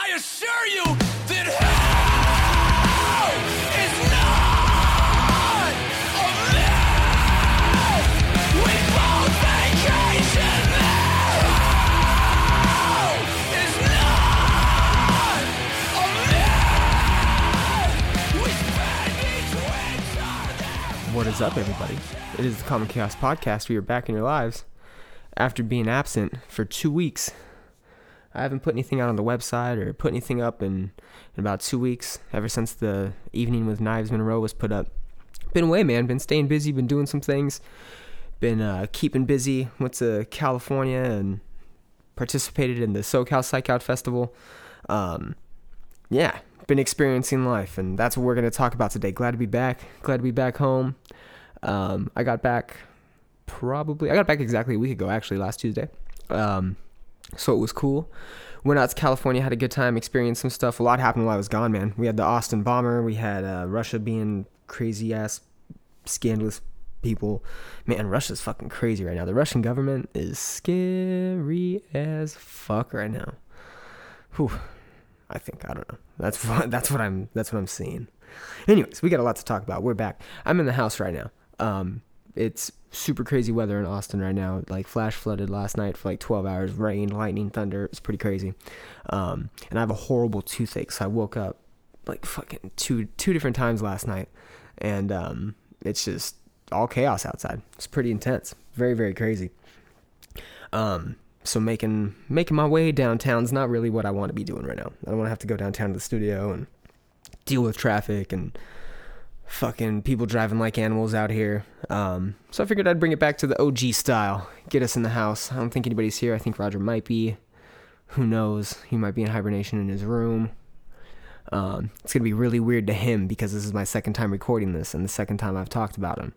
I assure you that hell is not a myth. We both vacation there. Hell is not a myth. We spend each winter there. What is up, everybody? It is the Common Chaos Podcast. We are back in your lives after being absent for two weeks. I haven't put anything out on the website or put anything up in, in about two weeks, ever since the Evening with Knives Monroe was put up. Been away, man. Been staying busy, been doing some things, been uh, keeping busy. Went to California and participated in the SoCal Psych Out Festival. Um, yeah, been experiencing life, and that's what we're going to talk about today. Glad to be back. Glad to be back home. Um, I got back probably, I got back exactly a week ago, actually, last Tuesday. Um, so it was cool. Went out to California, had a good time, experienced some stuff. A lot happened while I was gone, man. We had the Austin bomber, we had uh, Russia being crazy ass, scandalous people. Man, Russia's fucking crazy right now. The Russian government is scary as fuck right now. Whew. I think I don't know. That's what that's what I'm that's what I'm seeing. Anyways, we got a lot to talk about. We're back. I'm in the house right now. Um, it's super crazy weather in Austin right now. Like flash flooded last night for like 12 hours, rain, lightning, thunder. It's pretty crazy. Um, and I have a horrible toothache, so I woke up like fucking two two different times last night, and um, it's just all chaos outside. It's pretty intense. Very very crazy. Um, so making making my way downtown's not really what I want to be doing right now. I don't want to have to go downtown to the studio and deal with traffic and fucking people driving like animals out here. Um, so I figured I'd bring it back to the OG style. Get us in the house. I don't think anybody's here. I think Roger might be. Who knows? He might be in hibernation in his room. Um, it's gonna be really weird to him because this is my second time recording this and the second time I've talked about him,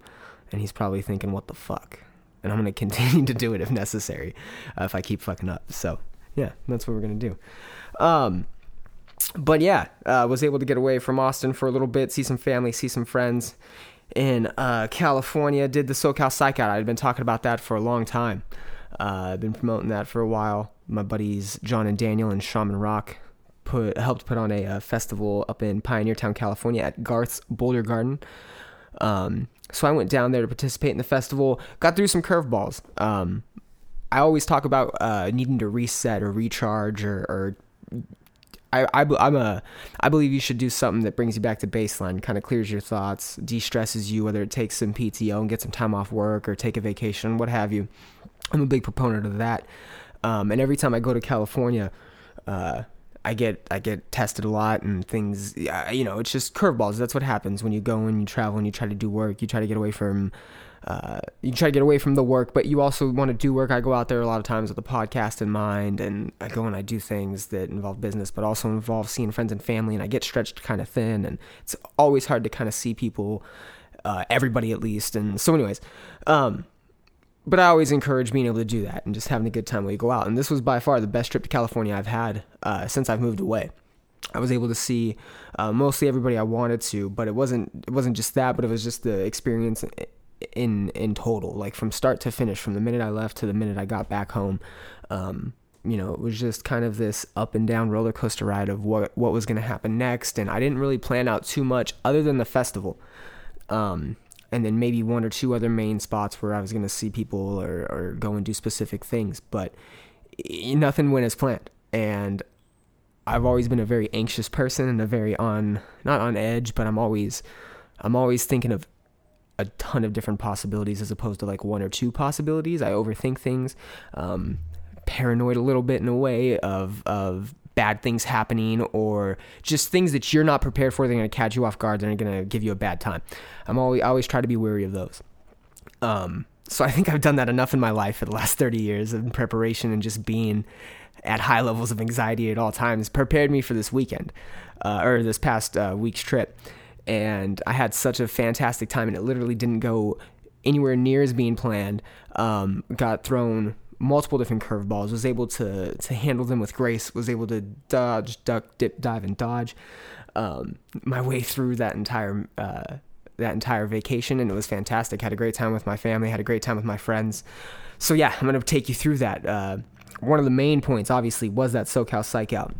and he's probably thinking, "What the fuck?" And I'm gonna continue to do it if necessary, uh, if I keep fucking up. So yeah, that's what we're gonna do. Um, but yeah, uh, was able to get away from Austin for a little bit, see some family, see some friends in uh, California. Did the SoCal Psych Out. I'd been talking about that for a long time. Uh, I've been promoting that for a while. My buddies John and Daniel and Shaman Rock put helped put on a, uh festival up in Pioneer Town, California, at Garth's Boulder Garden. Um, so I went down there to participate in the festival. Got through some curveballs. Um, I always talk about uh, needing to reset or recharge or, or I, I, I'm a, I believe you should do something that brings you back to baseline, kind of clears your thoughts, de-stresses you, whether it takes some PTO and get some time off work or take a vacation, what have you. I'm a big proponent of that. Um, and every time I go to California, uh, I get I get tested a lot and things. You know, it's just curveballs. That's what happens when you go and you travel and you try to do work. You try to get away from. Uh, you try to get away from the work, but you also want to do work. I go out there a lot of times with a podcast in mind, and I go and I do things that involve business, but also involve seeing friends and family, and I get stretched kind of thin, and it's always hard to kind of see people, uh, everybody at least. And so, anyways, um, but I always encourage being able to do that and just having a good time while you go out. And this was by far the best trip to California I've had uh, since I've moved away. I was able to see uh, mostly everybody I wanted to, but it wasn't it wasn't just that, but it was just the experience in in total, like from start to finish, from the minute I left to the minute I got back home. Um, you know, it was just kind of this up and down roller coaster ride of what what was going to happen next, and I didn't really plan out too much other than the festival. Um, and then maybe one or two other main spots where I was going to see people or, or go and do specific things, but eh, nothing went as planned. And I've always been a very anxious person and a very on, not on edge, but I'm always, I'm always thinking of a ton of different possibilities as opposed to like one or two possibilities. I overthink things, um, paranoid a little bit in a way of, of bad things happening or just things that you're not prepared for. They're to catch you off guard. They're to give you a bad time. I'm always, I always try to be wary of those. Um, so I think I've done that enough in my life for the last 30 years in preparation and just being at high levels of anxiety at all times prepared me for this weekend uh, or this past uh, week's trip. And I had such a fantastic time and it literally didn't go anywhere near as being planned. Um, got thrown multiple different curveballs, was able to to handle them with grace, was able to dodge, duck, dip, dive, and dodge um, my way through that entire uh, that entire vacation, and it was fantastic. Had a great time with my family, had a great time with my friends. So yeah, I'm gonna take you through that. Uh, one of the main points, obviously, was that SoCal Psych Out.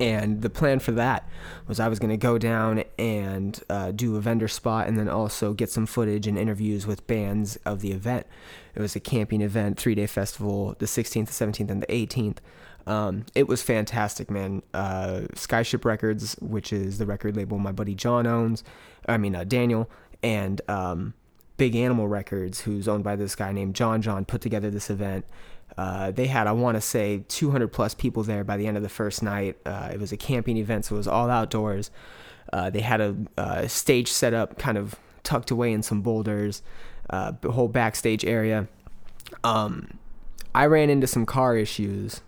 And the plan for that was I was going to go down and uh, do a vendor spot and then also get some footage and interviews with bands of the event. It was a camping event, three day festival, the 16th, the 17th, and the 18th. Um, it was fantastic, man. Uh, Skyship Records, which is the record label my buddy John owns, I mean, uh, Daniel, and um, Big Animal Records, who's owned by this guy named John John, put together this event. Uh, they had, I want to say, 200 plus people there by the end of the first night. Uh, it was a camping event, so it was all outdoors. Uh, they had a, a, stage set up kind of tucked away in some boulders, uh, the whole backstage area. Um, I ran into some car issues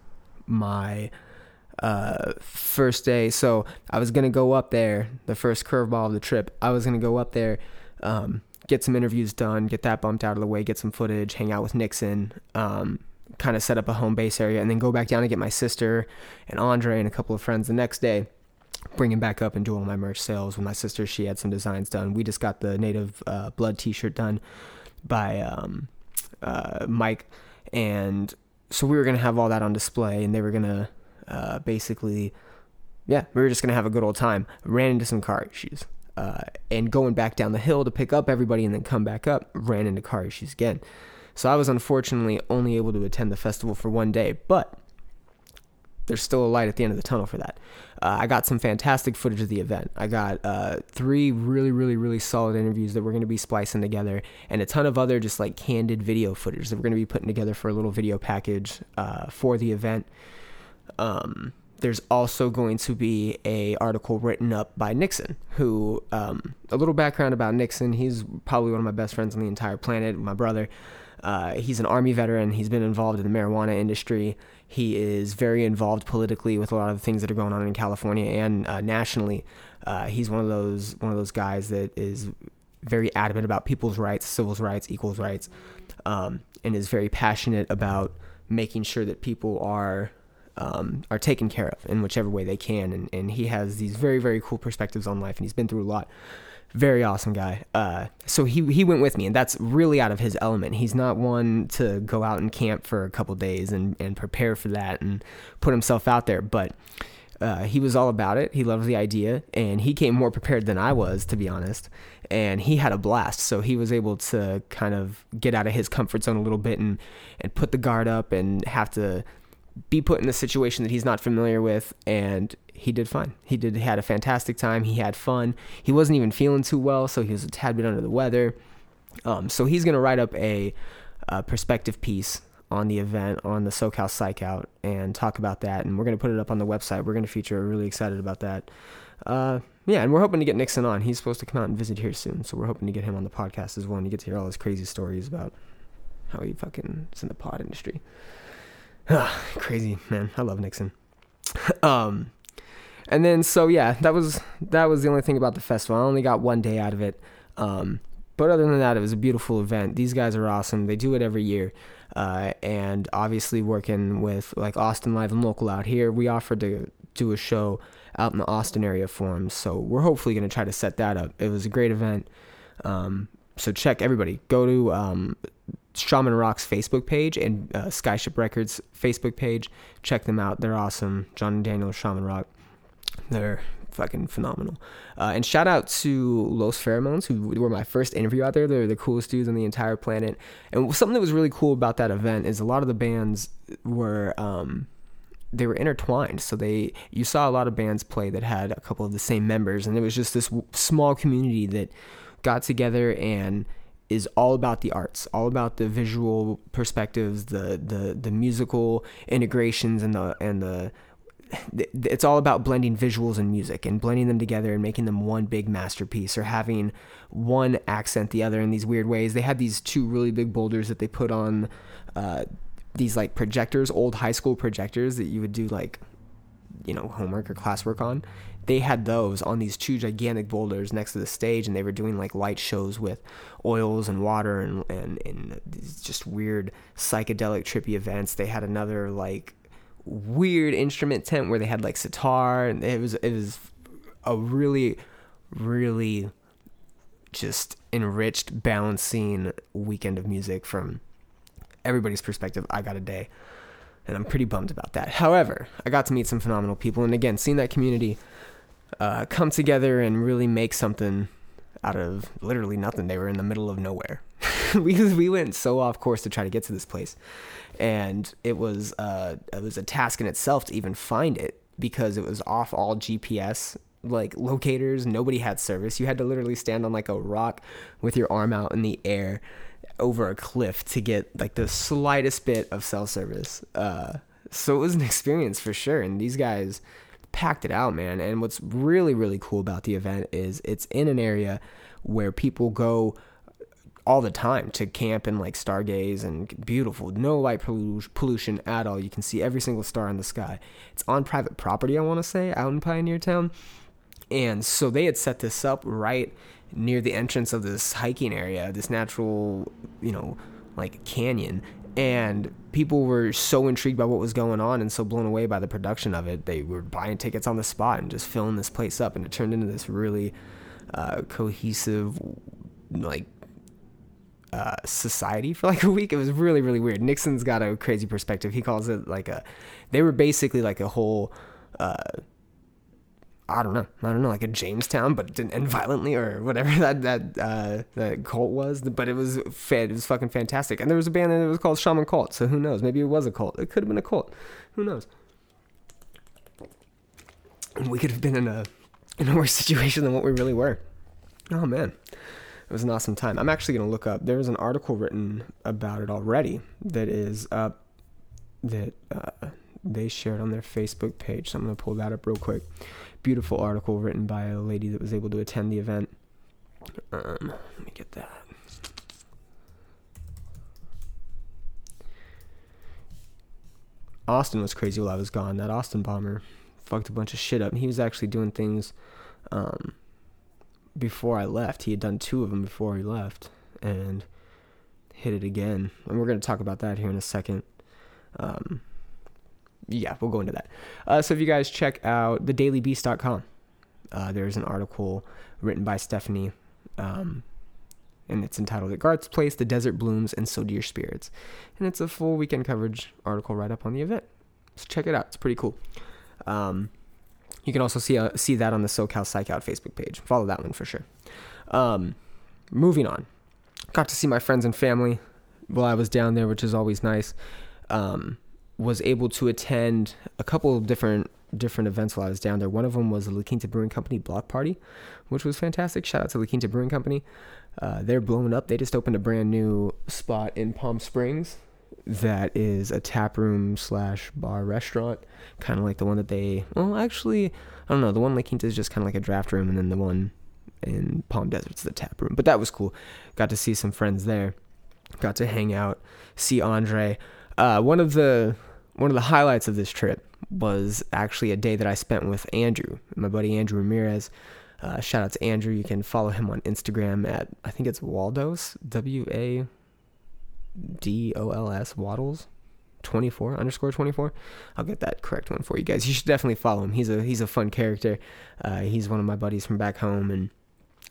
my uh, first day. So I was gonna go up there, the first curveball of the trip. I was gonna go up there, um, get some interviews done, get that bumped out of the way, get some footage, hang out with Nixon, um, kind of set up a home base area, and then go back down and get my sister and Andre and a couple of friends the next day. Bring him back up and do all my merch sales with my sister. She had some designs done. We just got the Native uh, Blood T-shirt done by um, uh, Mike, and so we were gonna have all that on display, and they were gonna uh, basically, yeah, we were just gonna have a good old time. Ran into some car issues, uh, and going back down the hill to pick up everybody and then come back up, ran into car issues again. So I was unfortunately only able to attend the festival for one day, but there's still a light at the end of the tunnel for that. Uh, I got some fantastic footage of the event. I got uh, three really, really, really solid interviews that we're going to be splicing together, and a ton of other just like candid video footage that we're going to be putting together for a little video package uh, for the event. Um, there's also going to be a article written up by Nixon, who um, a little background about Nixon. He's probably one of my best friends on the entire planet. My brother. Uh, he's an army veteran. He's been involved in the marijuana industry. He is very involved politically with a lot of the things that are going on in California and uh, nationally. Uh, he's one of those one of those guys that is very adamant about people's rights, civil rights, equals rights, um, and is very passionate about making sure that people are um, are taken care of in whichever way they can. And, and he has these very very cool perspectives on life, and he's been through a lot very awesome guy. Uh, so he he went with me, and that's really out of his element. He's not one to go out and camp for a couple days and and prepare for that and put himself out there, but. Uh, he was all about it. He loved the idea, and he came more prepared than I was, to be honest. And he had a blast. So he was able to kind of get out of his comfort zone a little bit and and put the guard up and have to be put in a situation that he's not familiar with and he did fine. He did he had a fantastic time. He had fun. He wasn't even feeling too well, so he was a tad bit under the weather. Um, so he's gonna write up a, a, perspective piece on the event on the SoCal Psych Out and talk about that, and we're gonna put it up on the website. We're gonna feature. We're really excited about that. Uh, yeah, and we're hoping to get Nixon on. He's supposed to come out and visit here soon, so we're hoping to get him on the podcast as well, and you get to hear all his crazy stories about how he fucking is in the pod industry. Crazy man, I love Nixon. um, and then so yeah, that was that was the only thing about the festival. I only got one day out of it. Um, but other than that, it was a beautiful event. These guys are awesome. They do it every year. Uh, and obviously working with like Austin Live and Local out here, we offered to do a show out in the Austin area for them. So we're hopefully going to try to set that up. It was a great event. Um, so check everybody. Go to um, Shaman Rock's Facebook page and uh, Skyship Records Facebook page. Check them out. They're awesome. John and Daniel Shaman Rock. They're fucking phenomenal. Uh, and shout out to Los Pheromones, who were my first interview out there. They're the coolest dudes on the entire planet. And something that was really cool about that event is a lot of the bands were. Um, they were intertwined so they you saw a lot of bands play that had a couple of the same members and it was just this small community that got together and is all about the arts, all about the visual perspectives, the the the musical integrations and the and the it's all about blending visuals and music and blending them together and making them one big masterpiece or having one accent the other in these weird ways. They had these two really big boulders that they put on uh, these like projectors, old high school projectors that you would do like you know homework or classwork on they had those on these two gigantic boulders next to the stage and they were doing like light shows with oils and water and and, and these just weird psychedelic trippy events. They had another like weird instrument tent where they had like sitar and it was it was a really really just enriched balancing weekend of music from everybody's perspective. I got a day and I'm pretty bummed about that. However, I got to meet some phenomenal people, and again, seeing that community uh, come together and really make something out of literally nothing. They were in the middle of nowhere. we we went so off course to try to get to this place, and it was uh, it was a task in itself to even find it because it was off all GPS like locators. Nobody had service. You had to literally stand on like a rock with your arm out in the air over a cliff to get like the slightest bit of cell service. Uh, so it was an experience for sure. And these guys packed it out, man. And what's really, really cool about the event is it's in an area where people go all the time to camp and like stargaze and beautiful no light pollution at all you can see every single star in the sky it's on private property i want to say out in pioneer town and so they had set this up right near the entrance of this hiking area, this natural, you know, like canyon. And people were so intrigued by what was going on and so blown away by the production of it. They were buying tickets on the spot and just filling this place up. And it turned into this really uh, cohesive, like, uh, society for like a week. It was really, really weird. Nixon's got a crazy perspective. He calls it like a, they were basically like a whole, uh, I don't know, I don't know, like a Jonestown, but and violently or whatever that that uh, that cult was. But it was it was fucking fantastic. And there was a band that was called Shaman Cult. So who knows? Maybe it was a cult. It could have been a cult. Who knows? And we could have been in a in a worse situation than what we really were. Oh man, it was an awesome time. I'm actually gonna look up. There was an article written about it already that is up that uh, they shared on their Facebook page. So I'm gonna pull that up real quick beautiful article written by a lady that was able to attend the event. Um, let me get that. Austin was crazy while I was gone. That Austin bomber fucked a bunch of shit up. He was actually doing things um, before I left. He had done two of them before he left and hit it again. And we're going to talk about that here in a second. Um, yeah, we'll go into that. Uh, so if you guys check out thedailybeast.com, uh, there's an article written by Stephanie, um, and it's entitled "At Garth's Place, the Desert Blooms, and So Do Your Spirits," and it's a full weekend coverage article right up on the event. So check it out; it's pretty cool. Um, you can also see uh, see that on the SoCal Psych Out Facebook page. Follow that one for sure. Um, moving on, got to see my friends and family while I was down there, which is always nice. Um, was able to attend a couple of different different events while I was down there. One of them was the La Quinta Brewing Company block party, which was fantastic. Shout out to La Quinta Brewing Company. Uh, they're blowing up. They just opened a brand new spot in Palm Springs that is a tap room slash bar restaurant, kind of like the one that they. Well, actually, I don't know. The one La Quinta is just kind of like a draft room, and then the one in Palm Desert's the tap room. But that was cool. Got to see some friends there. Got to hang out, see Andre. Uh, one of the one of the highlights of this trip was actually a day that I spent with Andrew, my buddy Andrew Ramirez. Uh, shout out to Andrew. You can follow him on Instagram at I think it's Waldos W A D O L S Waddles. 24 underscore 24 i'll get that correct one for you guys you should definitely follow him he's a he's a fun character uh, he's one of my buddies from back home and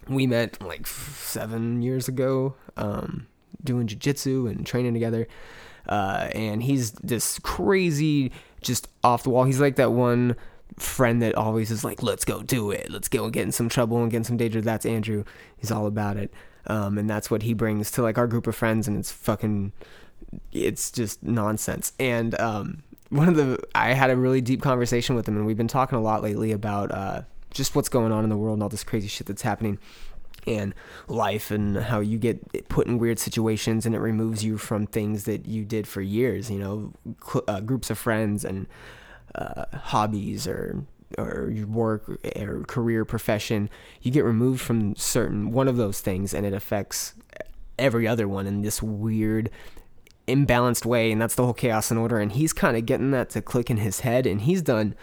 we met like seven years ago um, doing jiu-jitsu and training together uh, and he's this crazy, just off the wall. He's like that one friend that always is like, let's go do it. Let's go and get in some trouble and get in some danger. That's Andrew. He's all about it. Um, and that's what he brings to like our group of friends. And it's fucking, it's just nonsense. And, um, one of the, I had a really deep conversation with him and we've been talking a lot lately about, uh, just what's going on in the world and all this crazy shit that's happening and life and how you get put in weird situations and it removes you from things that you did for years, you know, cl- uh, groups of friends and uh, hobbies or or your work or career profession, you get removed from certain one of those things and it affects every other one in this weird imbalanced way and that's the whole chaos and order. And he's kind of getting that to click in his head and he's done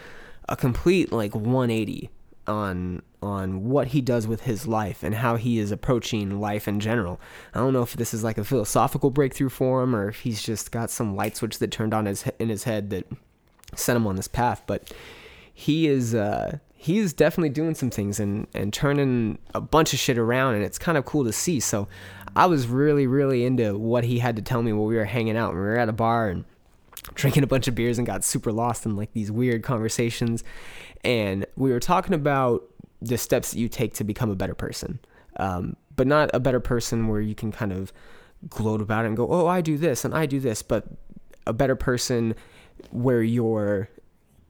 a complete like 180 on on what he does with his life and how he is approaching life in general. I don't know if this is like a philosophical breakthrough for him or if he's just got some light switch that turned on his in his head that sent him on this path, but he is uh he is definitely doing some things and and turning a bunch of shit around and it's kind of cool to see. So I was really really into what he had to tell me while we were hanging out. We were at a bar and drinking a bunch of beers and got super lost in like these weird conversations. And we were talking about the steps that you take to become a better person, um, but not a better person where you can kind of gloat about it and go, "Oh, I do this and I do this," but a better person where you're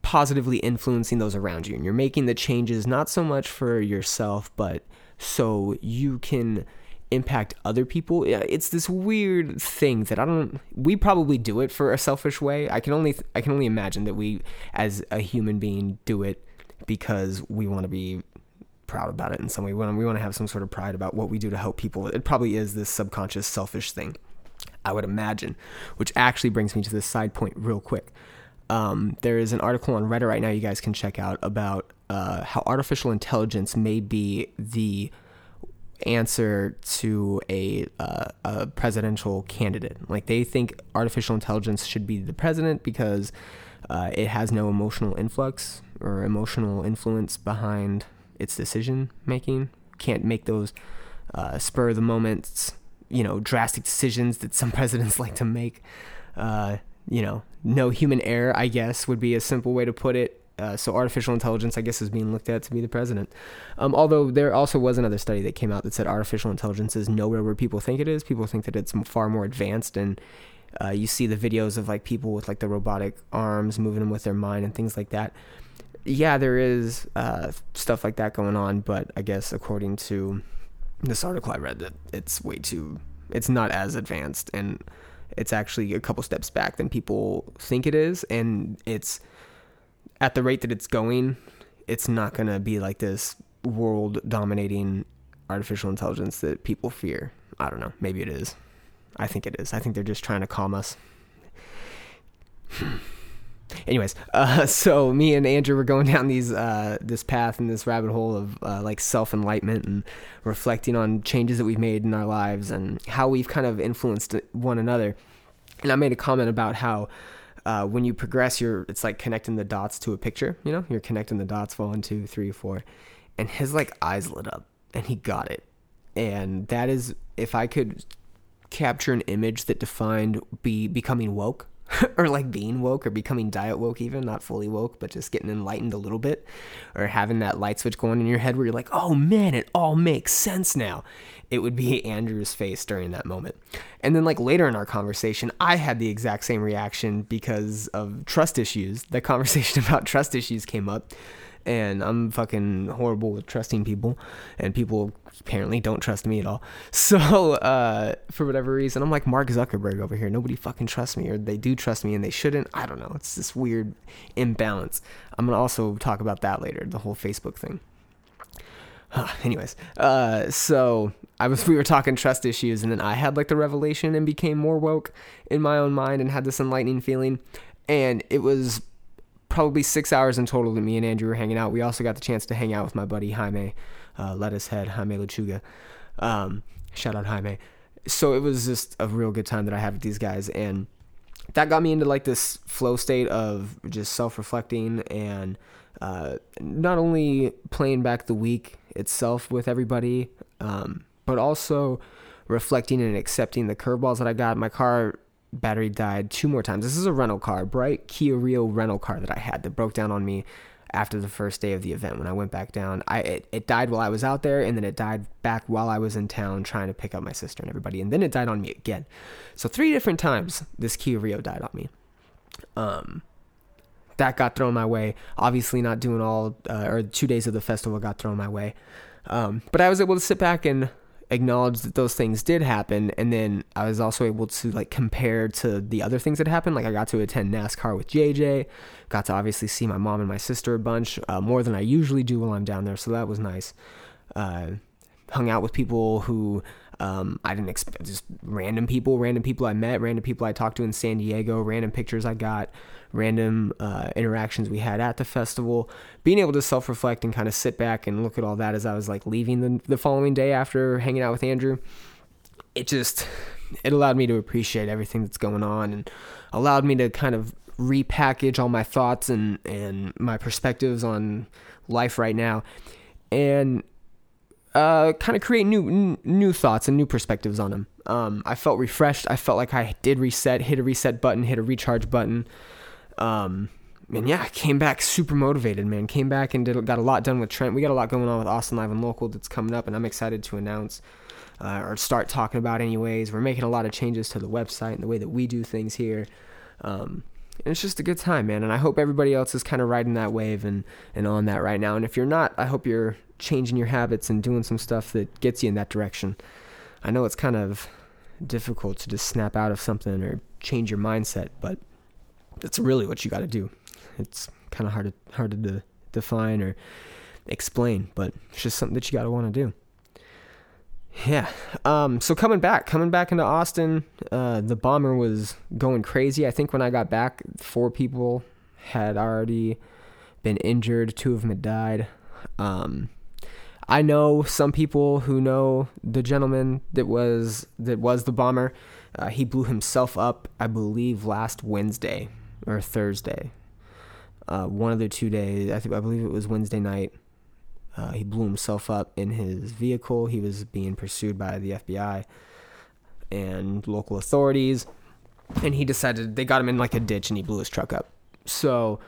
positively influencing those around you and you're making the changes not so much for yourself but so you can impact other people. It's this weird thing that i don't we probably do it for a selfish way. I can only i can only imagine that we as a human being do it because we want to be proud about it in some way. We want, we want to have some sort of pride about what we do to help people. It probably is this subconscious selfish thing i would imagine which actually brings me to this side point real quick. Um, there is an article on Reddit right now you guys can check out about uh, how artificial intelligence may be the answer to a, uh, a presidential candidate. Like they think artificial intelligence should be the president because uh, it has no emotional influx or emotional influence behind its decision making. Can't make those uh, spur of the moments, you know, drastic decisions that some presidents like to make. Uh, you know, no human error, I guess, would be a simple way to put it. Uh, so artificial intelligence, I guess, is being looked at to be the president. Um, although there also was another study that came out that said artificial intelligence is nowhere where people think it is. People think that it's far more advanced, and uh, you see the videos of like people with like the robotic arms moving them with their mind and things like that. Yeah, there is uh, stuff like that going on, but I guess according to this article I read, that it's way too, it's not as advanced and it's actually a couple steps back than people think it is and it's at the rate that it's going it's not going to be like this world dominating artificial intelligence that people fear. I don't know. Maybe it is. I think it is. I think they're just trying to calm us. Anyways uh, so me and andrew were going down these uh, this path and this rabbit hole of uh, like self-enlightenment and reflecting on changes that we've made in our lives and how we've kind of influenced one another. And i made a comment about how uh, when you progress you're it's like connecting the dots to a picture you know? You're connecting the dots one two three four. And his like eyes lit up and he got it. And that is if i could capture an image that defined be becoming woke or like being woke or becoming diet woke even not fully woke but just getting enlightened a little bit or having that light switch going in your head where you're like oh man it all makes sense now. It would be andrew's face during that moment. And then like later in our conversation i had the exact same reaction because of trust issues. The conversation about trust issues came up and I'm fucking horrible with trusting people, and people apparently don't trust me at all. So, uh, for whatever reason, I'm like Mark Zuckerberg over here. Nobody fucking trusts me, or they do trust me and they shouldn't. I don't know. It's this weird imbalance. I'm gonna also talk about that later, the whole Facebook thing. Anyways, uh, so I was we were talking trust issues, and then I had like the revelation and became more woke in my own mind and had this enlightening feeling, and it was probably six hours in total that me and Andrew were hanging out. We also got the chance to hang out with my buddy Jaime, uh, Lettuce Head, Jaime Lechuga. Um, shout out Jaime. So it was just a real good time that I had with these guys, and that got me into like this flow state of just self-reflecting and uh, not only playing back the week itself with everybody, um, but also reflecting and accepting the curveballs that I got. My car battery died two more times. This is a rental car, bright Kia Rio rental car that I had that broke down on me after the first day of the event when I went back down. I it, it died while I was out there and then it died back while I was in town trying to pick up my sister and everybody and then it died on me again. So three different times this Kia Rio died on me. Um that got thrown my way. Obviously not doing all uh, or 2 days of the festival got thrown my way. Um, but I was able to sit back and acknowledge that those things did happen and then I was also able to like compare to the other things that happened. Like I got to attend NASCAR with JJ got to obviously see my mom and my sister a bunch uh, more than I usually do while I'm down there so that was nice. Uh, hung out with people who um, I didn't expect just random people, random people I met, random people I talked to in San Diego, random pictures I got, random uh, interactions we had at the festival. Being able to self reflect and kind of sit back and look at all that as I was like leaving the, the following day after hanging out with Andrew, it just it allowed me to appreciate everything that's going on and allowed me to kind of repackage all my thoughts and and my perspectives on life right now and uh, kind of create new n- new thoughts and new perspectives on them. Um, I felt refreshed. I felt like I did reset, hit a reset button, hit a recharge button. Um, and yeah, came back super motivated, man. Came back and did got a lot done with Trent. We got a lot going on with Austin Live and Local that's coming up, and I'm excited to announce uh, or start talking about. Anyways, we're making a lot of changes to the website and the way that we do things here. Um, and it's just a good time, man. And I hope everybody else is kind of riding that wave and and on that right now. And if you're not, I hope you're changing your habits and doing some stuff that gets you in that direction. I know it's kind of difficult to just snap out of something or change your mindset, but that's really what you got to do. It's kind of hard to hard to de- define or explain, but it's just something that you got to want to do. Yeah. Um, so coming back, coming back into Austin, uh, the bomber was going crazy. I think when I got back, four people had already been injured. Two of them had died. Um, I know some people who know the gentleman that was that was the bomber. Uh, he blew himself up, I believe, last Wednesday or Thursday. Uh, one of the two days. I think I believe it was Wednesday night. Uh, he blew himself up in his vehicle. He was being pursued by the FBI and local authorities. And he decided they got him in like a ditch and he blew his truck up. So,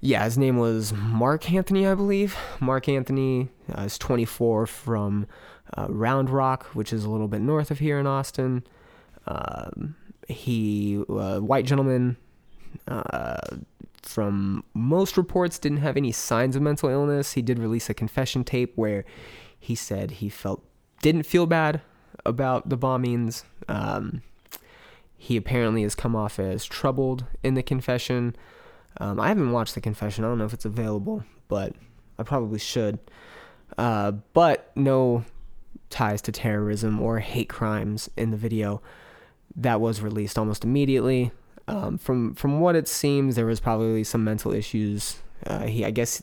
yeah, his name was Mark Anthony, I believe. Mark Anthony uh, is 24 from uh, Round Rock, which is a little bit north of here in Austin. Um, he, uh, white gentleman, uh, from most reports didn't have any signs of mental illness. He did release a confession tape where he said he felt didn't feel bad about the bombings. Um, he apparently has come off as troubled in the confession. Um, I haven't watched the confession. I don't know if it's available, but I probably should. Uh, but no ties to terrorism or hate crimes in the video. That was released almost immediately. Um, from from what it seems, there was probably some mental issues. Uh, he, I guess,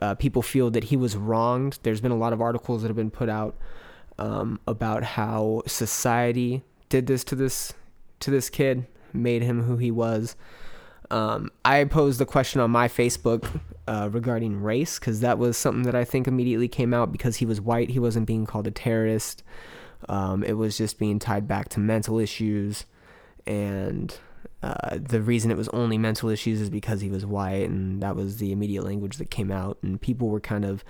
uh, people feel that he was wronged. There's been a lot of articles that have been put out um, about how society did this to this to this kid, made him who he was. Um, I posed the question on my Facebook uh, regarding race because that was something that I think immediately came out because he was white. He wasn't being called a terrorist. Um, it was just being tied back to mental issues and uh, the reason it was only mental issues is because he was white, and that was the immediate language that came out, and people were kind of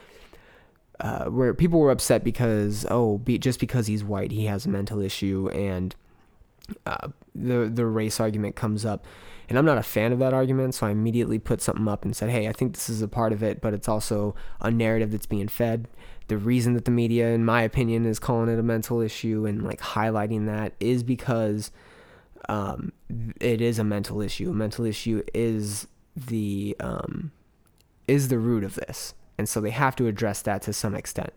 uh, where people were upset because oh, be, just because he's white, he has a mental issue, and uh, the the race argument comes up, and I'm not a fan of that argument, so I immediately put something up and said, hey, I think this is a part of it, but it's also a narrative that's being fed. The reason that the media, in my opinion, is calling it a mental issue and like highlighting that is because um, it is a mental issue. A mental issue is the um, is the root of this, and so they have to address that to some extent.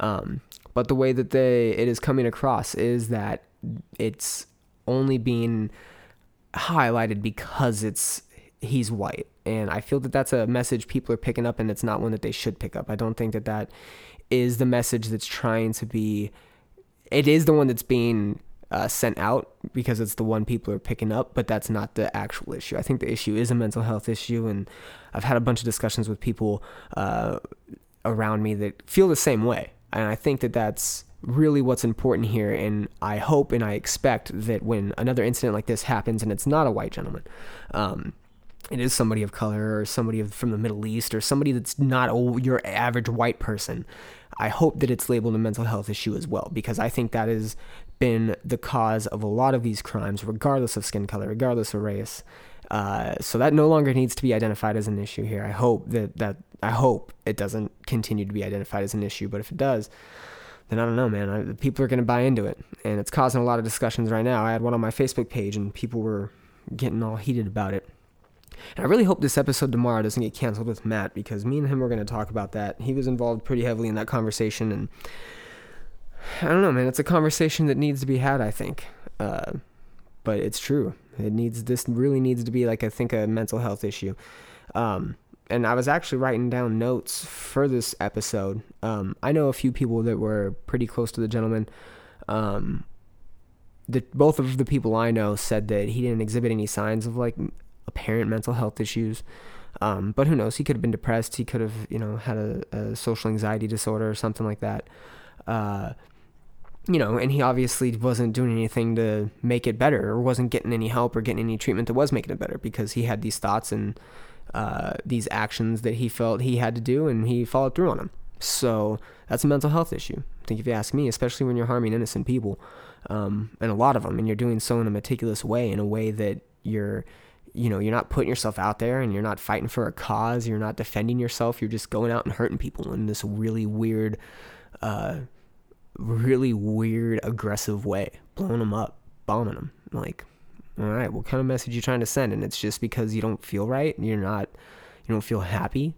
Um, but the way that they it is coming across is that it's only being highlighted because it's he's white, and I feel that that's a message people are picking up, and it's not one that they should pick up. I don't think that that is the message that's trying to be. It is the one that's being uh, sent out because it's the one people are picking up, but that's not the actual issue. I think the issue is a mental health issue, and I've had a bunch of discussions with people uh, around me that feel the same way. And I think that that's really what's important here. And I hope and I expect that when another incident like this happens and it's not a white gentleman, um, it is somebody of color or somebody from the Middle East or somebody that's not a, your average white person. I hope that it's labeled a mental health issue as well because I think that has been the cause of a lot of these crimes, regardless of skin color, regardless of race. Uh, so that no longer needs to be identified as an issue here. I hope that that I hope it doesn't continue to be identified as an issue, but if it does, then I don't know, man. I, people are going to buy into it, and it's causing a lot of discussions right now. I had one on my Facebook page, and people were getting all heated about it. And I really hope this episode tomorrow doesn't get canceled with Matt because me and him are going to talk about that. He was involved pretty heavily in that conversation, and I don't know, man. It's a conversation that needs to be had. I think, uh, but it's true. It needs this really needs to be like I think a mental health issue. Um, and I was actually writing down notes for this episode. Um, I know a few people that were pretty close to the gentleman. Um, that both of the people I know said that he didn't exhibit any signs of like apparent mental health issues. Um, but who knows? He could have been depressed. He could have, you know, had a, a social anxiety disorder or something like that. Uh, you know, and he obviously wasn't doing anything to make it better or wasn't getting any help or getting any treatment that was making it better because he had these thoughts and uh, these actions that he felt he had to do and he followed through on them. So that's a mental health issue. I think if you ask me, especially when you're harming innocent people, um, and a lot of them, and you're doing so in a meticulous way, in a way that you're, you know, you're not putting yourself out there and you're not fighting for a cause, you're not defending yourself, you're just going out and hurting people in this really weird, uh, really weird, aggressive way, blowing them up, bombing them. Like, all right, what kind of message are you trying to send? And it's just because you don't feel right, you're not, you don't feel happy.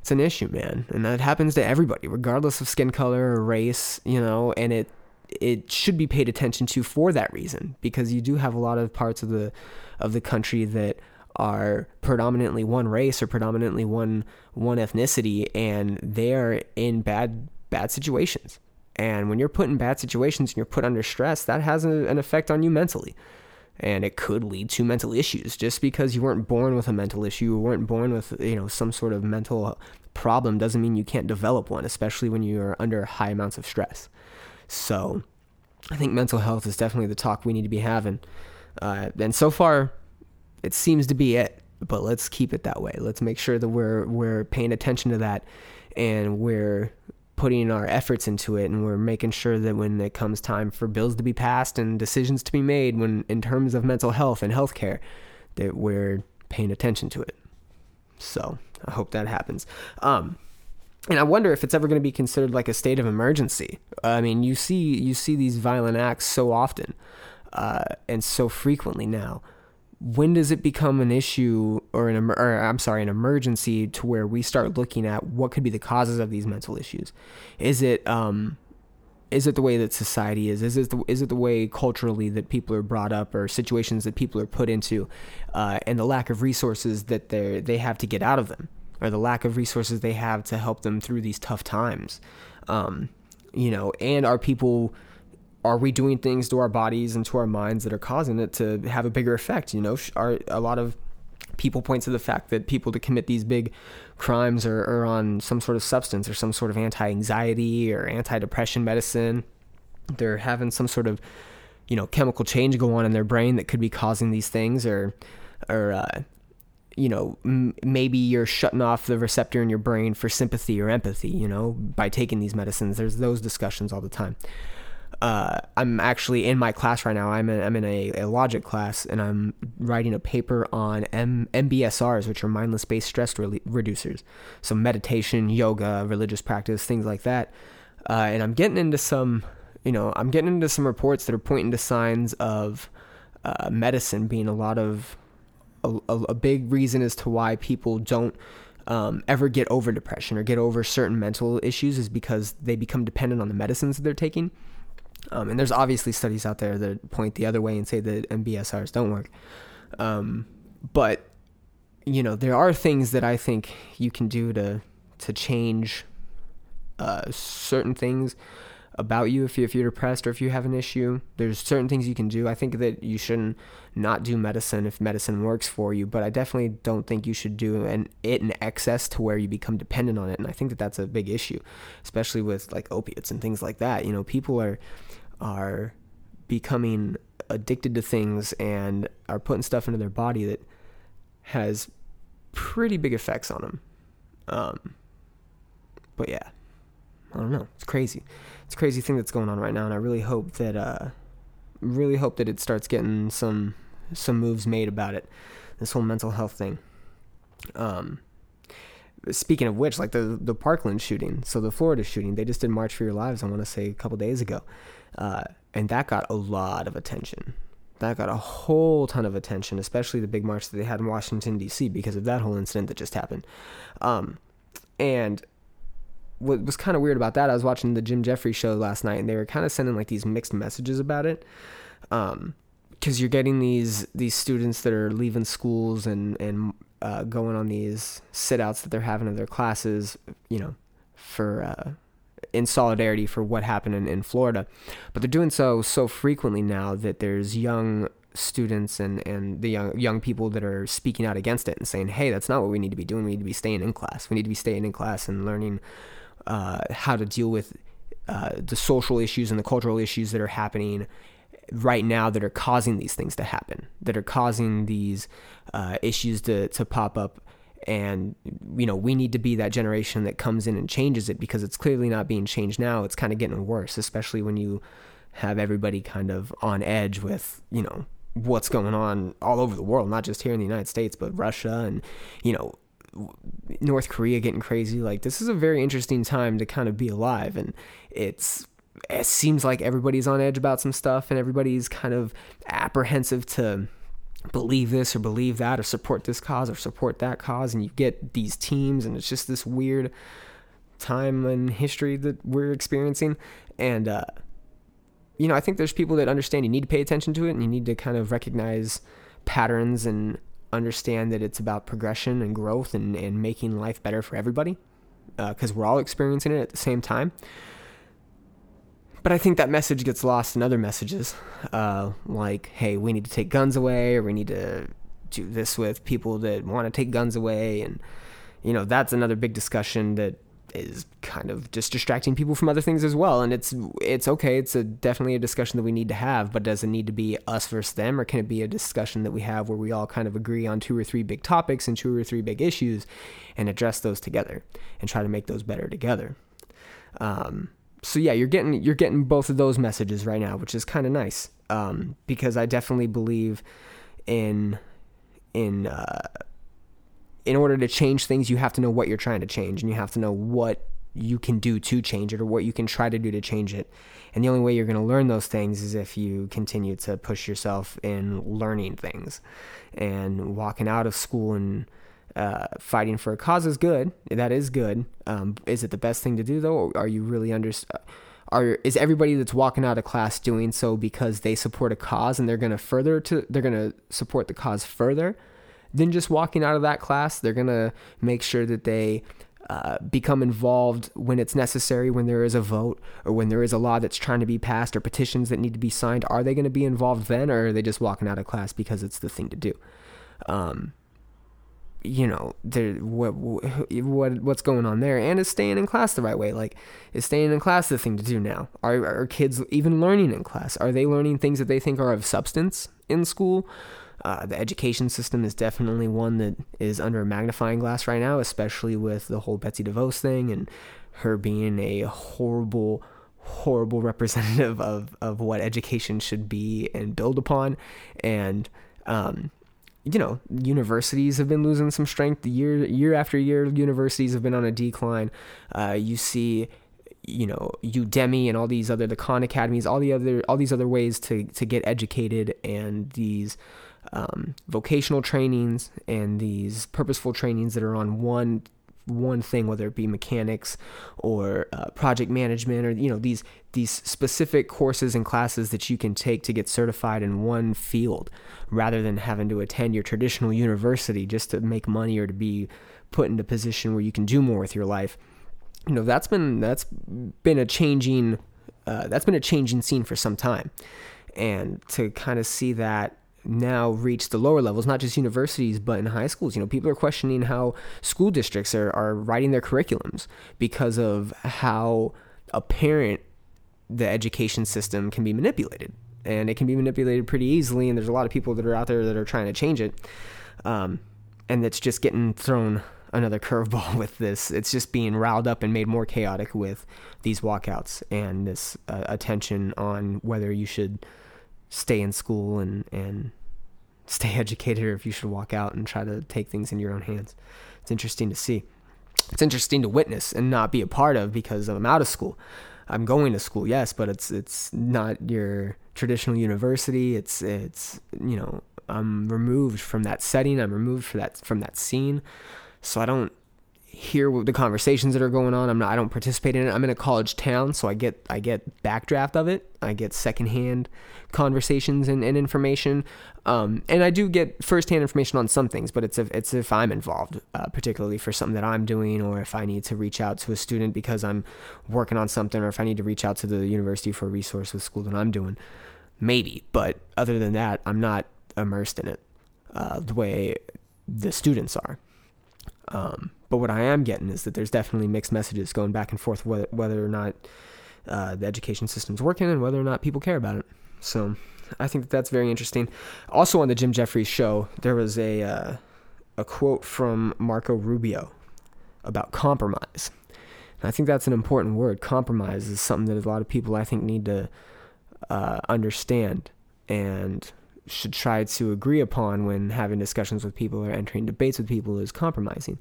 It's an issue, man, and that happens to everybody, regardless of skin color or race, you know. And it it should be paid attention to for that reason, because you do have a lot of parts of the of the country that are predominantly one race or predominantly one one ethnicity, and they're in bad bad situations and when you're put in bad situations and you're put under stress, that has an effect on you mentally. And it could lead to mental issues just because you weren't born with a mental issue, you weren't born with, you know, some sort of mental problem doesn't mean you can't develop one, especially when you are under high amounts of stress. So I think mental health is definitely the talk we need to be having. Uh, and so far, it seems to be it. But let's keep it that way. Let's make sure that we're we're paying attention to that, and we're putting our efforts into it and we're making sure that when it comes time for bills to be passed and decisions to be made when in terms of mental health and healthcare that we're paying attention to it. So i hope that happens. Um and i wonder if it's ever going to be considered like a state of emergency. I mean you see you see these violent acts so often uh, and so frequently now when does it become an issue or an or I'm sorry an emergency to where we start looking at what could be the causes of these mental issues? Is it um is it the way that society is? Is it the, is it the way culturally that people are brought up or situations that people are put into, uh, and the lack of resources that they they have to get out of them, or the lack of resources they have to help them through these tough times, um, you know? And are people are we doing things to our bodies and to our minds that are causing it to have a bigger effect? You know, are a lot of people point to the fact that people to commit these big crimes are, are on some sort of substance or some sort of anti-anxiety or anti-depression medicine. They're having some sort of, you know, chemical change go on in their brain that could be causing these things, or, or, uh, you know, m- maybe you're shutting off the receptor in your brain for sympathy or empathy. You know, by taking these medicines. There's those discussions all the time uh, I'm actually in my class right now. I'm in, I'm in a, a logic class and I'm writing a paper on M- MBSRs, which are mindless based stress re- reducers. So meditation, yoga, religious practice, things like that. Uh, and I'm getting into some, you know, I'm getting into some reports that are pointing to signs of uh, medicine being a lot of a, a, big reason as to why people don't um, ever get over depression or get over certain mental issues is because they become dependent on the medicines that they're taking. Um, and there's obviously studies out there that point the other way and say that MBSRs don't work. Um, but you know, there are things that I think you can do to to change uh, certain things about you if, you if you're depressed or if you have an issue. There's certain things you can do. I think that you shouldn't not do medicine if medicine works for you, but I definitely don't think you should do an, it in excess to where you become dependent on it. And I think that that's a big issue, especially with like opiates and things like that. You know, people are are becoming addicted to things and are putting stuff into their body that has pretty big effects on them. Um, but yeah, I don't know. It's crazy. It's a crazy thing that's going on right now, and I really hope that uh, really hope that it starts getting some some moves made about it. This whole mental health thing. Um, speaking of which, like the the Parkland shooting, so the Florida shooting, they just did March for Your Lives. I want to say a couple days ago, uh, and that got a lot of attention. That got a whole ton of attention, especially the big march that they had in Washington D.C. because of that whole incident that just happened. Um, and what was kind of weird about that, I was watching the Jim Jefferies show last night, and they were kind of sending like these mixed messages about it. Um, because you're getting these these students that are leaving schools and and uh, going on these sit outs that they're having in their classes, you know, for uh, in solidarity for what happened in, in Florida. But they're doing so so frequently now that there's young students and, and the young young people that are speaking out against it and saying, hey, that's not what we need to be doing. We need to be staying in class. We need to be staying in class and learning uh, how to deal with uh, the social issues and the cultural issues that are happening right now that are causing these things to happen, that are causing these uh, issues to, to pop up. And, you know, we need to be that generation that comes in and changes it because it's clearly not being changed now. It's kind of getting worse, especially when you have everybody kind of on edge with, you know, what's going on all over the world, not just here in the United States, but Russia and, you know, North Korea getting crazy. Like, this is a very interesting time to kind of be alive. And it's, it seems like everybody's on edge about some stuff and everybody's kind of apprehensive to believe this or believe that or support this cause or support that cause. And you get these teams, and it's just this weird time in history that we're experiencing. And, uh, you know, I think there's people that understand you need to pay attention to it and you need to kind of recognize patterns and understand that it's about progression and growth and, and making life better for everybody because uh, we're all experiencing it at the same time. But I think that message gets lost in other messages, uh, like, hey, we need to take guns away, or we need to do this with people that want to take guns away. And, you know, that's another big discussion that is kind of just distracting people from other things as well. And it's it's okay. It's a, definitely a discussion that we need to have, but does it need to be us versus them, or can it be a discussion that we have where we all kind of agree on two or three big topics and two or three big issues, and address those together and try to make those better together? Um, so yeah, you're getting you're getting both of those messages right now, which is kind of nice um, because I definitely believe in in uh, in order to change things, you have to know what you're trying to change and you have to know what you can do to change it or what you can try to do to change it. And the only way you're going to learn those things is if you continue to push yourself in learning things. And walking out of school and uh, fighting for a cause is good. That is good. Um, is it the best thing to do though? Are you really under? Are is everybody that's walking out of class doing so because they support a cause and they're going to further to they're going to support the cause further? than just walking out of that class. They're going to make sure that they uh, become involved when it's necessary, when there is a vote or when there is a law that's trying to be passed or petitions that need to be signed. Are they going to be involved then or are they just walking out of class because it's the thing to do? Um, you know, there what what what's going on there, and is staying in class the right way? Like, is staying in class the thing to do now? Are are kids even learning in class? Are they learning things that they think are of substance in school? Uh, the education system is definitely one that is under a magnifying glass right now, especially with the whole Betsy DeVos thing and her being a horrible, horrible representative of, of what education should be and build upon. And, um, you know, universities have been losing some strength year year after year. Universities have been on a decline. Uh, you see, you know, Udemy and all these other the Khan academies, all the other all these other ways to to get educated, and these um, vocational trainings and these purposeful trainings that are on one one thing, whether it be mechanics or uh, project management, or you know these these specific courses and classes that you can take to get certified in one field, rather than having to attend your traditional university just to make money or to be put into a position where you can do more with your life. You know that's been that's been a changing uh, that's been a changing scene for some time, and to kind of see that now reach the lower levels, not just universities, but in high schools. You know, people are questioning how school districts are, are writing their curriculums because of how apparent the education system can be manipulated. And it can be manipulated pretty easily, and there's a lot of people that are out there that are trying to change it. Um, and it's just getting thrown another curveball with this. It's just being riled up and made more chaotic with these walkouts and this uh, attention on whether you should stay in school and and stay educated or if you should walk out and try to take things in your own hands. It's interesting to see. It's interesting to witness and not be a part of because I'm out of school. I'm going to school, yes, but it's it's not your traditional university. It's it's you know I'm removed from that setting. I'm removed from that from that scene, so I don't hear the conversations that are going on. I'm not I don't participate in it. I'm in a college town, so I get I get backdraft of it. I get secondhand conversations and, and information. Um, and I do get firsthand information on some things, but it's if it's if I'm involved, uh, particularly for something that I'm doing, or if I need to reach out to a student because I'm working on something, or if I need to reach out to the university for a resource with school that I'm doing. maybe. But other than that, I'm not immersed in it uh, the way the students are. Um, but what I am getting is that there's definitely mixed messages going back and forth whether, whether or not uh, the education system's working and whether or not people care about it. So I think that that's very interesting. Also on the Jim Jefferies show, there was a uh, a quote from Marco Rubio about compromise. And I think that's an important word. Compromise is something that a lot of people I think need to uh, understand and should try to agree upon when having discussions with people or entering debates with people is compromising.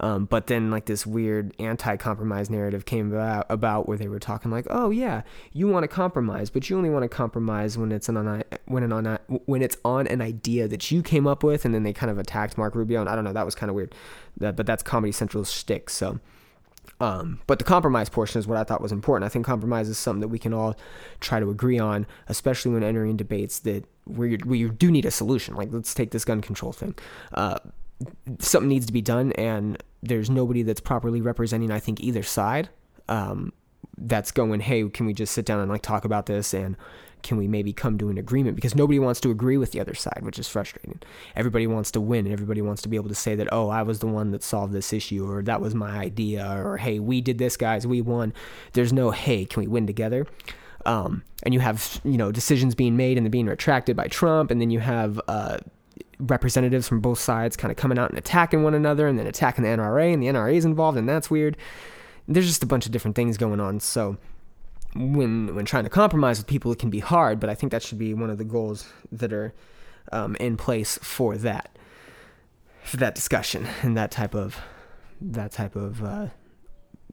Um, but then like this weird anti-compromise narrative came about, about where they were talking like, oh yeah, you want to compromise, but you only want to compromise when it's on when it on when it's on an idea that you came up with, and then they kind of attacked Mark Rubio, and I don't know, that was kind of weird, that, but that's Comedy Central's shtick, so. Um, but the compromise portion is what I thought was important. I think compromise is something that we can all try to agree on, especially when entering debates that where you, where you do need a solution. Like let's take this gun control thing. Uh, something needs to be done, and there's nobody that's properly representing, I think, either side. Um, that's going, hey, can we just sit down and like talk about this and can we maybe come to an agreement? Because nobody wants to agree with the other side, which is frustrating. Everybody wants to win and everybody wants to be able to say that, oh, I was the one that solved this issue or that was my idea or hey, we did this, guys, we won. There's no, hey, can we win together? Um, and you have, you know, decisions being made and they're being retracted by Trump, and then you have, uh, representatives from both sides kind of coming out and attacking one another and then attacking the NRA and the NRA is involved and that's weird. There's just a bunch of different things going on. So when when trying to compromise with people, it can be hard. But I think that should be one of the goals that are um, in place for that for that discussion and that type of that type of uh,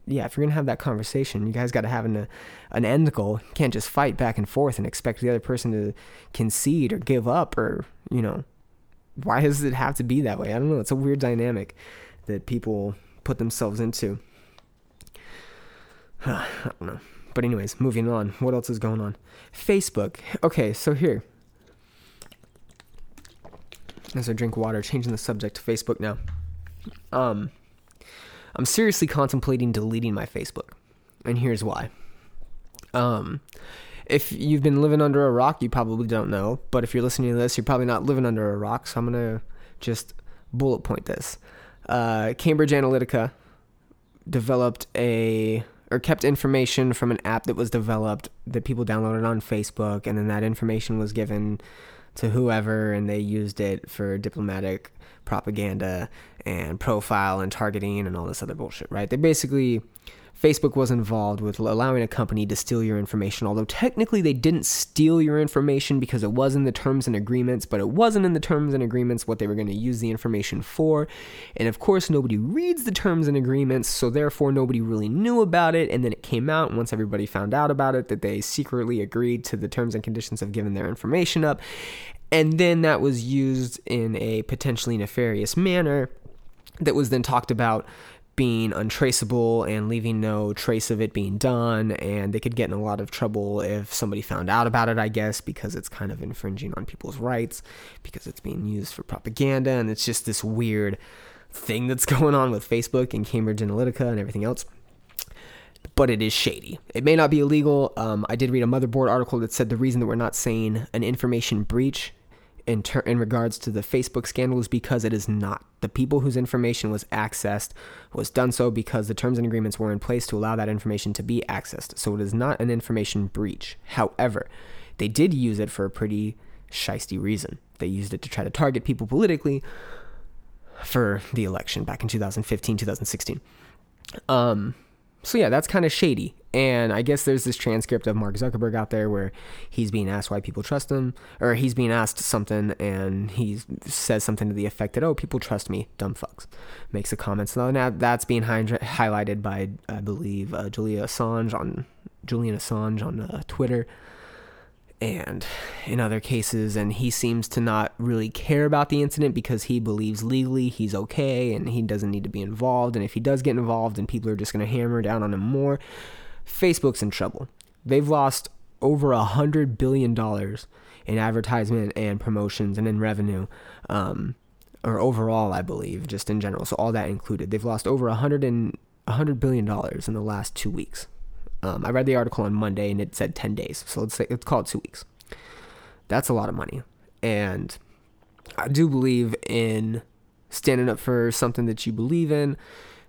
yeah. If you're gonna have that conversation, you guys got to have an an end goal. You can't just fight back and forth and expect the other person to concede or give up or you know why does it have to be that way? I don't know. It's a weird dynamic that people put themselves into. I don't know. But anyways, moving on. What else is going on? Facebook. Okay, so here. As I drink water, changing the subject to Facebook now. Um, I'm seriously contemplating deleting my Facebook, and here's why. Um, if you've been living under a rock, you probably don't know. But if you're listening to this, you're probably not living under a rock. So I'm gonna just bullet point this. Uh, Cambridge Analytica developed a or kept information from an app that was developed that people downloaded on Facebook, and then that information was given to whoever, and they used it for diplomatic propaganda and profile and targeting and all this other bullshit, right? They basically Facebook was involved with allowing a company to steal your information, although technically they didn't steal your information because it was in the terms and agreements, but it wasn't in the terms and agreements what they were going to use the information for. And of course, nobody reads the terms and agreements, so therefore nobody really knew about it. And then it came out once everybody found out about it that they secretly agreed to the terms and conditions of giving their information up. And then that was used in a potentially nefarious manner that was then talked about being untraceable and leaving no trace of it being done. And they could get in a lot of trouble if somebody found out about it, I guess, because it's kind of infringing on people's rights, because it's being used for propaganda. And it's just this weird thing that's going on with Facebook and Cambridge Analytica and everything else. But it is shady. It may not be illegal. Um, I did read a motherboard article that said the reason that we're not saying an information breach in ter- in regards to the Facebook scandal is because it is not. The people whose information was accessed was done so because the terms and agreements were in place to allow that information to be accessed. So it is not an information breach. However, they did use it for a pretty shisty reason. They used it to try to target people politically for the election back in 2015, 2016. Um, so yeah, that's kind of shady. And I guess there's this transcript of Mark Zuckerberg out there where he's being asked why people trust him, or he's being asked something and he says something to the effect that, oh, people trust me, dumb fucks. Makes a comment. So now that's being hi- highlighted by, I believe, uh, Julia Assange on, Julian Assange on uh, Twitter and in other cases and he seems to not really care about the incident because he believes legally he's okay and he doesn't need to be involved. And if he does get involved and people are just going to hammer down on him more. Facebook's in trouble. They've lost over a hundred billion dollars in advertisement and promotions and in revenue um, or overall i believe just in general. So all that included they've lost over a hundred and a hundred billion dollars in the last two weeks um, I read the article on Monday and it said 10 days, so let's say let's call it two weeks. That's a lot of money. And I do believe in standing up for something that you believe in,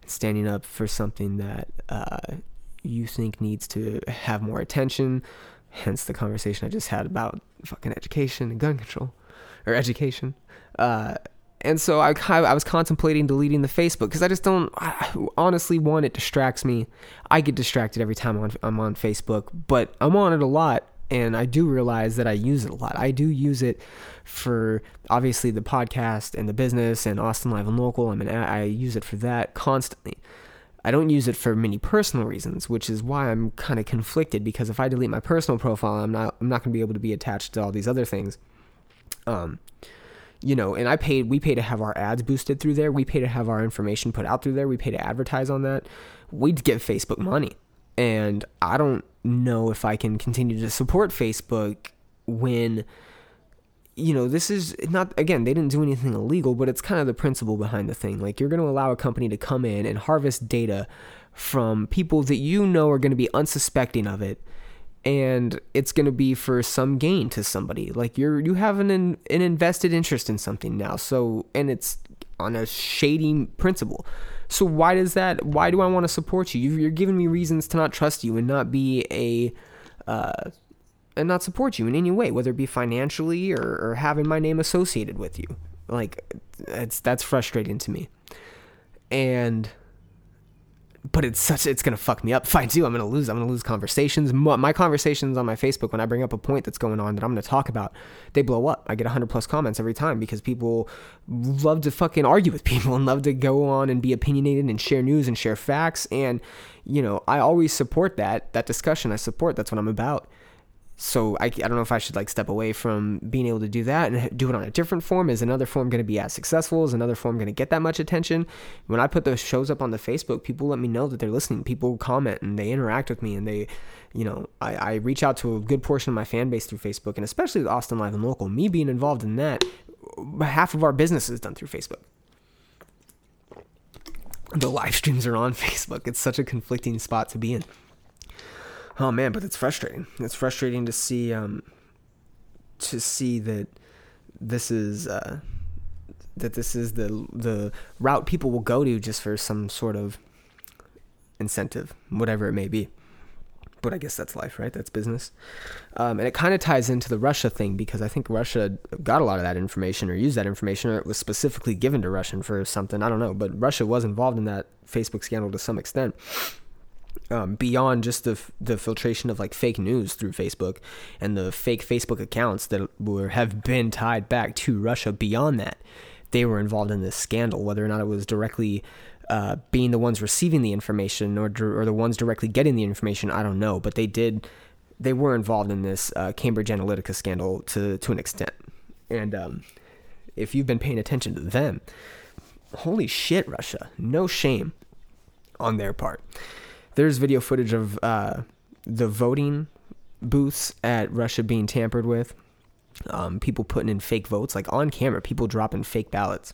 standing up for something that uh, you think needs to have more attention. Hence the conversation I just had about fucking education and gun control, or education. Uh, and so I, I was contemplating deleting the Facebook because I just don't. I, honestly, one, it distracts me. I get distracted every time I'm on, I'm on Facebook, but I'm on it a lot, and I do realize that I use it a lot. I do use it for obviously the podcast and the business and Austin Live and Local. I mean, I use it for that constantly. I don't use it for many personal reasons, which is why I'm kind of conflicted because if I delete my personal profile, I'm not I'm not going to be able to be attached to all these other things. Um, you know, and I paid, we pay to have our ads boosted through there. We pay to have our information put out through there. We pay to advertise on that. We'd give Facebook money. And I don't know if I can continue to support Facebook when, you know, this is not, again, they didn't do anything illegal, but it's kind of the principle behind the thing. Like, you're going to allow a company to come in and harvest data from people that you know are going to be unsuspecting of it and it's going to be for some gain to somebody. Like you're you have an an invested interest in something now so and it's on a shady principle. So why does that why do i want to support you? You're giving me reasons to not trust you and not be a uh, and not support you in any way whether it be financially or, or having my name associated with you. Like it's that's frustrating to me. And but it's such it's gonna fuck me up if I do. I'm gonna lose. I'm gonna lose conversations. My conversations on my Facebook when I bring up a point that's going on that I'm gonna talk about, they blow up. I get 100 plus comments every time because people love to fucking argue with people and love to go on and be opinionated and share news and share facts. And you know, I always support that that discussion. I support. That's what I'm about so I, I don't know if I should like step away from being able to do that and do it on a different form. Is another form going to be as successful? Is another form going to get that much attention? When I put those shows up on the Facebook, people let me know that they're listening. People comment and they interact with me and they, you know, I, I reach out to a good portion of my fan base through Facebook and especially with Austin Live and Local. Me being involved in that, half of our business is done through Facebook. The live streams are on Facebook. It's such a conflicting spot to be in. Oh man, but it's frustrating. It's frustrating to see um, to see that this is uh, that this is the the route people will go to just for some sort of incentive, whatever it may be. But I guess that's life, right? That's business. Um, and it kind of ties into the Russia thing because I think Russia got a lot of that information or used that information or it was specifically given to Russian for something. I don't know. But Russia was involved in that Facebook scandal to some extent um, beyond just the the filtration of like fake news through Facebook and the fake Facebook accounts that were have been tied back to Russia. Beyond that, they were involved in this scandal, whether or not it was directly uh, being the ones receiving the information or or the ones directly getting the information. I don't know, but they did they were involved in this uh, Cambridge Analytica scandal to to an extent, and um, if you've been paying attention to them, holy shit, Russia, no shame on their part there's video footage of uh, the voting booths at Russia being tampered with. Um, people putting in fake votes, like on camera, people dropping fake ballots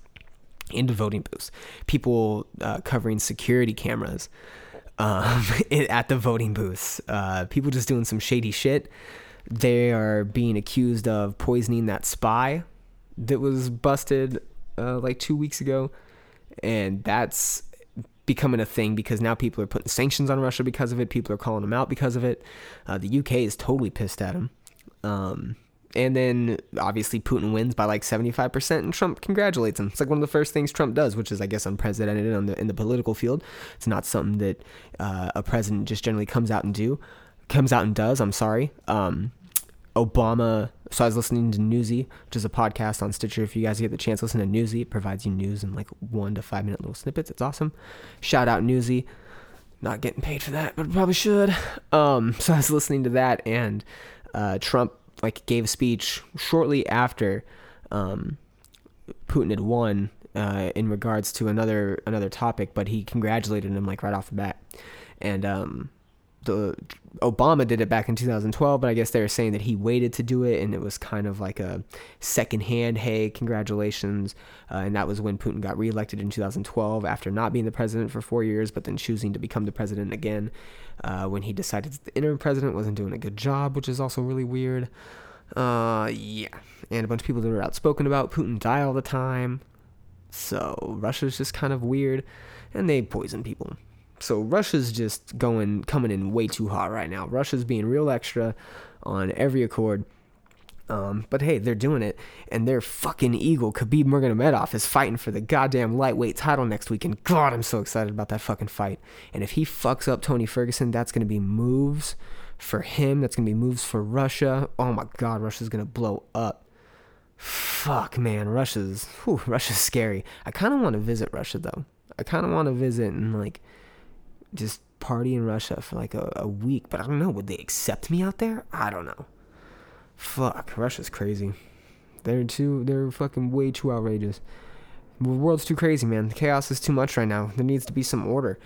into voting booths. People uh, covering security cameras um, at the voting booths. Uh, people just doing some shady shit. They are being accused of poisoning that spy that was busted uh, like two weeks ago, and that's becoming a thing because now people are putting sanctions on Russia because of it. People are calling them out because of it. Uh, the UK is totally pissed at him. Um, and then obviously Putin wins by like 75% and Trump congratulates him. It's like one of the first things Trump does, which is, I guess, unprecedented on the, in the political field. It's not something that uh, a president just generally comes out and do, comes out and does. I'm sorry. Um, Obama. So I was listening to Newsy, which is a podcast on Stitcher. If you guys get the chance, listen to Newsy. It provides you news in like one to five minute little snippets. It's awesome. Shout out Newsy. Not getting paid for that, but probably should. Um, so I was listening to that, and uh, Trump like gave a speech shortly after um, Putin had won uh, in regards to another another topic, but he congratulated him like right off the bat, and um, the Obama did it back in 2012, but I guess they were saying that he waited to do it, and it was kind of like a secondhand, hey, congratulations. Uh, and that was when Putin got reelected in 2012 after not being the president for four years, but then choosing to become the president again uh, when he decided that the interim president wasn't doing a good job, which is also really weird. Uh, yeah, and a bunch of people that are outspoken about Putin die all the time. So Russia's just kind of weird, and they poison people. So Russia's just going coming in way too hot right now. Russia's being real extra on every accord. Um, but hey, they're doing it, and their fucking eagle Khabib Nurmagomedov is fighting for the goddamn lightweight title next week. And God, I'm so excited about that fucking fight. And if he fucks up Tony Ferguson, that's gonna be moves for him. That's gonna be moves for Russia. Oh my God, Russia's gonna blow up. Fuck, man, Russia's whew, Russia's scary. I kind of want to visit Russia though. I kind of want to visit and like just party in Russia for like a, a week. But I don't know. Would they accept me out there? I don't know. Fuck, Russia's crazy. They're too. They're fucking way too outrageous. The world's too crazy, man. The chaos is too much right now. There needs to be some order.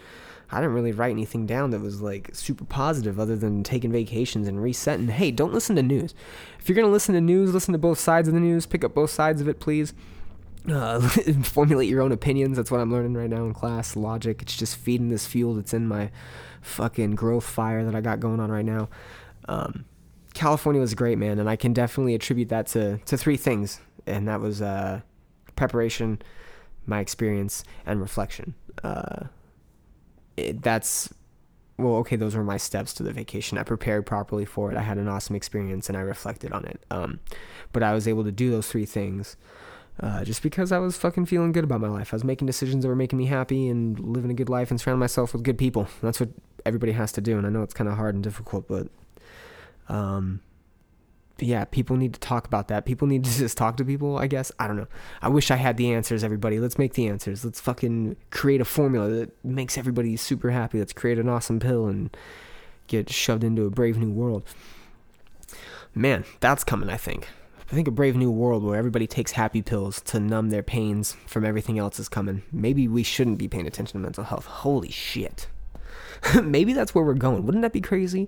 I didn't really write anything down that was like super positive other than taking vacations and resetting. Hey, don't listen to news. If you're going to listen to news, listen to both sides of the news. Pick up both sides of it, please. Uh, formulate your own opinions. That's what I'm learning right now in class. Logic. It's just feeding this fuel that's in my fucking growth fire that I got going on right now. Um, California was great, man, and I can definitely attribute that to, to three things, and that was uh, preparation, my experience, and reflection. Uh, it, that's well, okay, those were my steps to the vacation. I prepared properly for it. I had an awesome experience and I reflected on it. Um, but I was able to do those three things uh, just because I was fucking feeling good about my life. I was making decisions that were making me happy and living a good life and surrounding myself with good people. That's what everybody has to do. And I know it's kind of hard and difficult, but um, yeah, people need to talk about that. People need to just talk to people, I guess. I don't know. I wish I had the answers, everybody. Let's make the answers. Let's fucking create a formula that makes everybody super happy. Let's create an awesome pill and get shoved into a brave new world. Man, that's coming, I think. I think a brave new world where everybody takes happy pills to numb their pains from everything else is coming. Maybe we shouldn't be paying attention to mental health. Holy shit. Maybe that's where we're going. Wouldn't that be crazy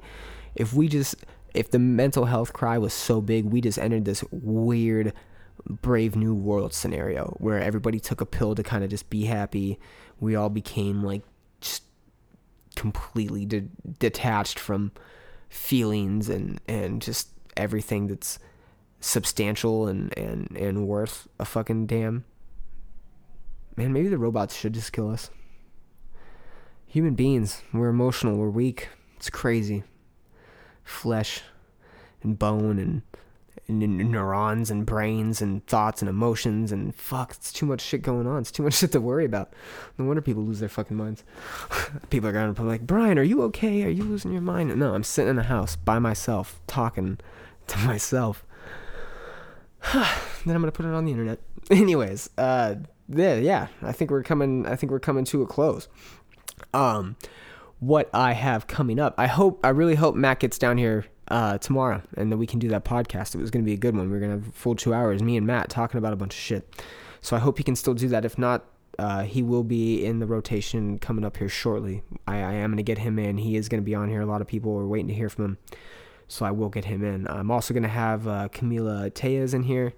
if we just if the mental health cry was so big, we just entered this weird brave new world scenario where everybody took a pill to kind of just be happy. We all became like just completely de- detached from feelings and and just everything that's substantial and and and worth a fucking damn. Man, maybe the robots should just kill us. Human beings, we're emotional, we're weak. It's crazy flesh and bone and, neurons and brains and thoughts and emotions and fuck, it's too much shit going on. It's too much shit to worry about. No wonder people lose their fucking minds. people are going to be like, Brian, are you okay? Are you losing your mind? No, I'm sitting in the house by myself talking to myself. then I'm gonna put it on the internet. Anyways, uh, yeah, yeah. I think we're coming. I think we're coming to a close. Um, what I have coming up. I hope, I really hope Matt gets down here uh, tomorrow and that we can do that podcast. It was to be a good one. We are to have full two hours, me and Matt talking about a bunch of shit. So I hope he can still do that. If not, uh, he will be in the rotation coming up here shortly. I, I am to get him in. He is to be on here. A lot of people are waiting to hear from him. So I will get him in. I'm also going to have uh, Camila Tejas in here.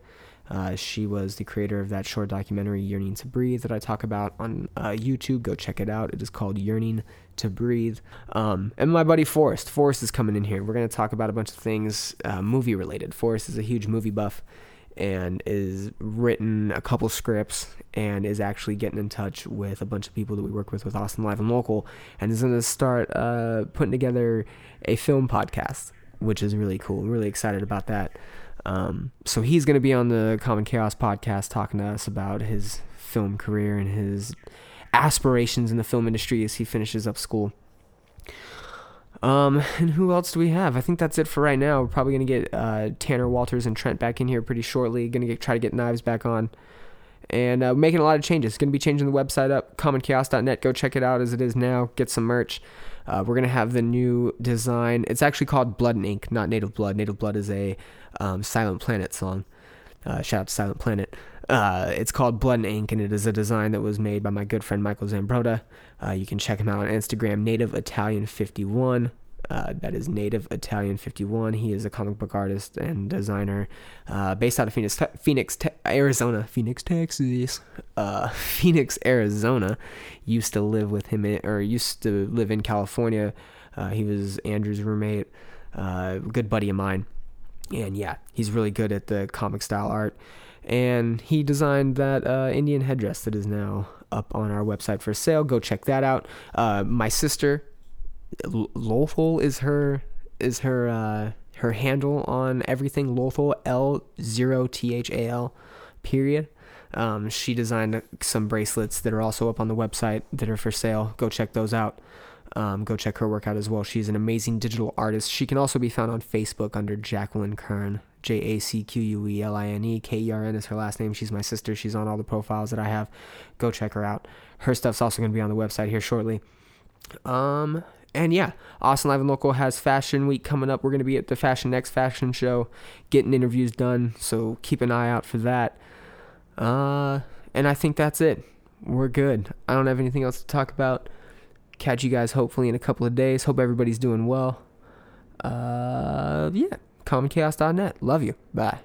Uh, she was the creator of that short documentary Yearning to Breathe that I talk about on uh, YouTube. Go check it out. It is called Yearning to Breathe. Um, and my buddy Forrest. Forrest is coming in here. We're going to talk about a bunch of things uh, movie related. Forrest is a huge movie buff and is written a couple scripts and is actually getting in touch with a bunch of people that we work with with Austin Live and Local and is going to start uh, putting together a film podcast, which is really cool. Really excited about that. Um, so he's going to be on the Common Chaos podcast talking to us about his film career and his aspirations in the film industry as he finishes up school. Um, and who else do we have? I think that's it for right now. We're probably gonna get uh, Tanner Walters and Trent back in here pretty shortly. Gonna try to get Knives back on, and uh, making a lot of changes. Gonna be changing the website up, commonchaos.net. Go check it out as it is now. Get some merch. Uh, we're gonna have the new design. It's actually called Blood and Ink, not Native Blood. Native Blood is a um, Silent Planet song. Uh, shout out to Silent Planet. Uh, it's called Blood and Ink, and it is a design that was made by my good friend Michael Zambroda. Uh, you can check him out on Instagram, Native Italian 51. Uh, that is Native Italian 51. He is a comic book artist and designer uh, based out of Phoenix, Phoenix, te- Arizona. Phoenix, Texas. Uh, Phoenix, Arizona. Used to live with him, in, or used to live in California. Uh, he was Andrew's roommate, uh, good buddy of mine. And yeah, he's really good at the comic style art. And he designed that Indian headdress that is now up on our website for sale. Go check that out. My sister, Lothal is her is her uh, her handle on everything. Lothal L zero T H A L period. Um, she designed some bracelets that are also up on the website that are for sale. Go check those out. Um, go check her work out as well. She's an amazing digital artist. She can also be found on Facebook under Jacqueline Kern. J A C Q U E L I N E K E R N is her last name. She's my sister. She's on all the profiles that I have. Go check her out. Her stuff's also going to be on the website here shortly. Um, and yeah, Austin Live and Local has Fashion Week coming up. We're going to be at the Fashion Next Fashion Show, getting interviews done. So keep an eye out for that. Uh, and I think that's it. We're good. I don't have anything else to talk about. Catch you guys hopefully in a couple of days. Hope everybody's doing well. Uh, yeah, commonchaos.net. Love you. Bye.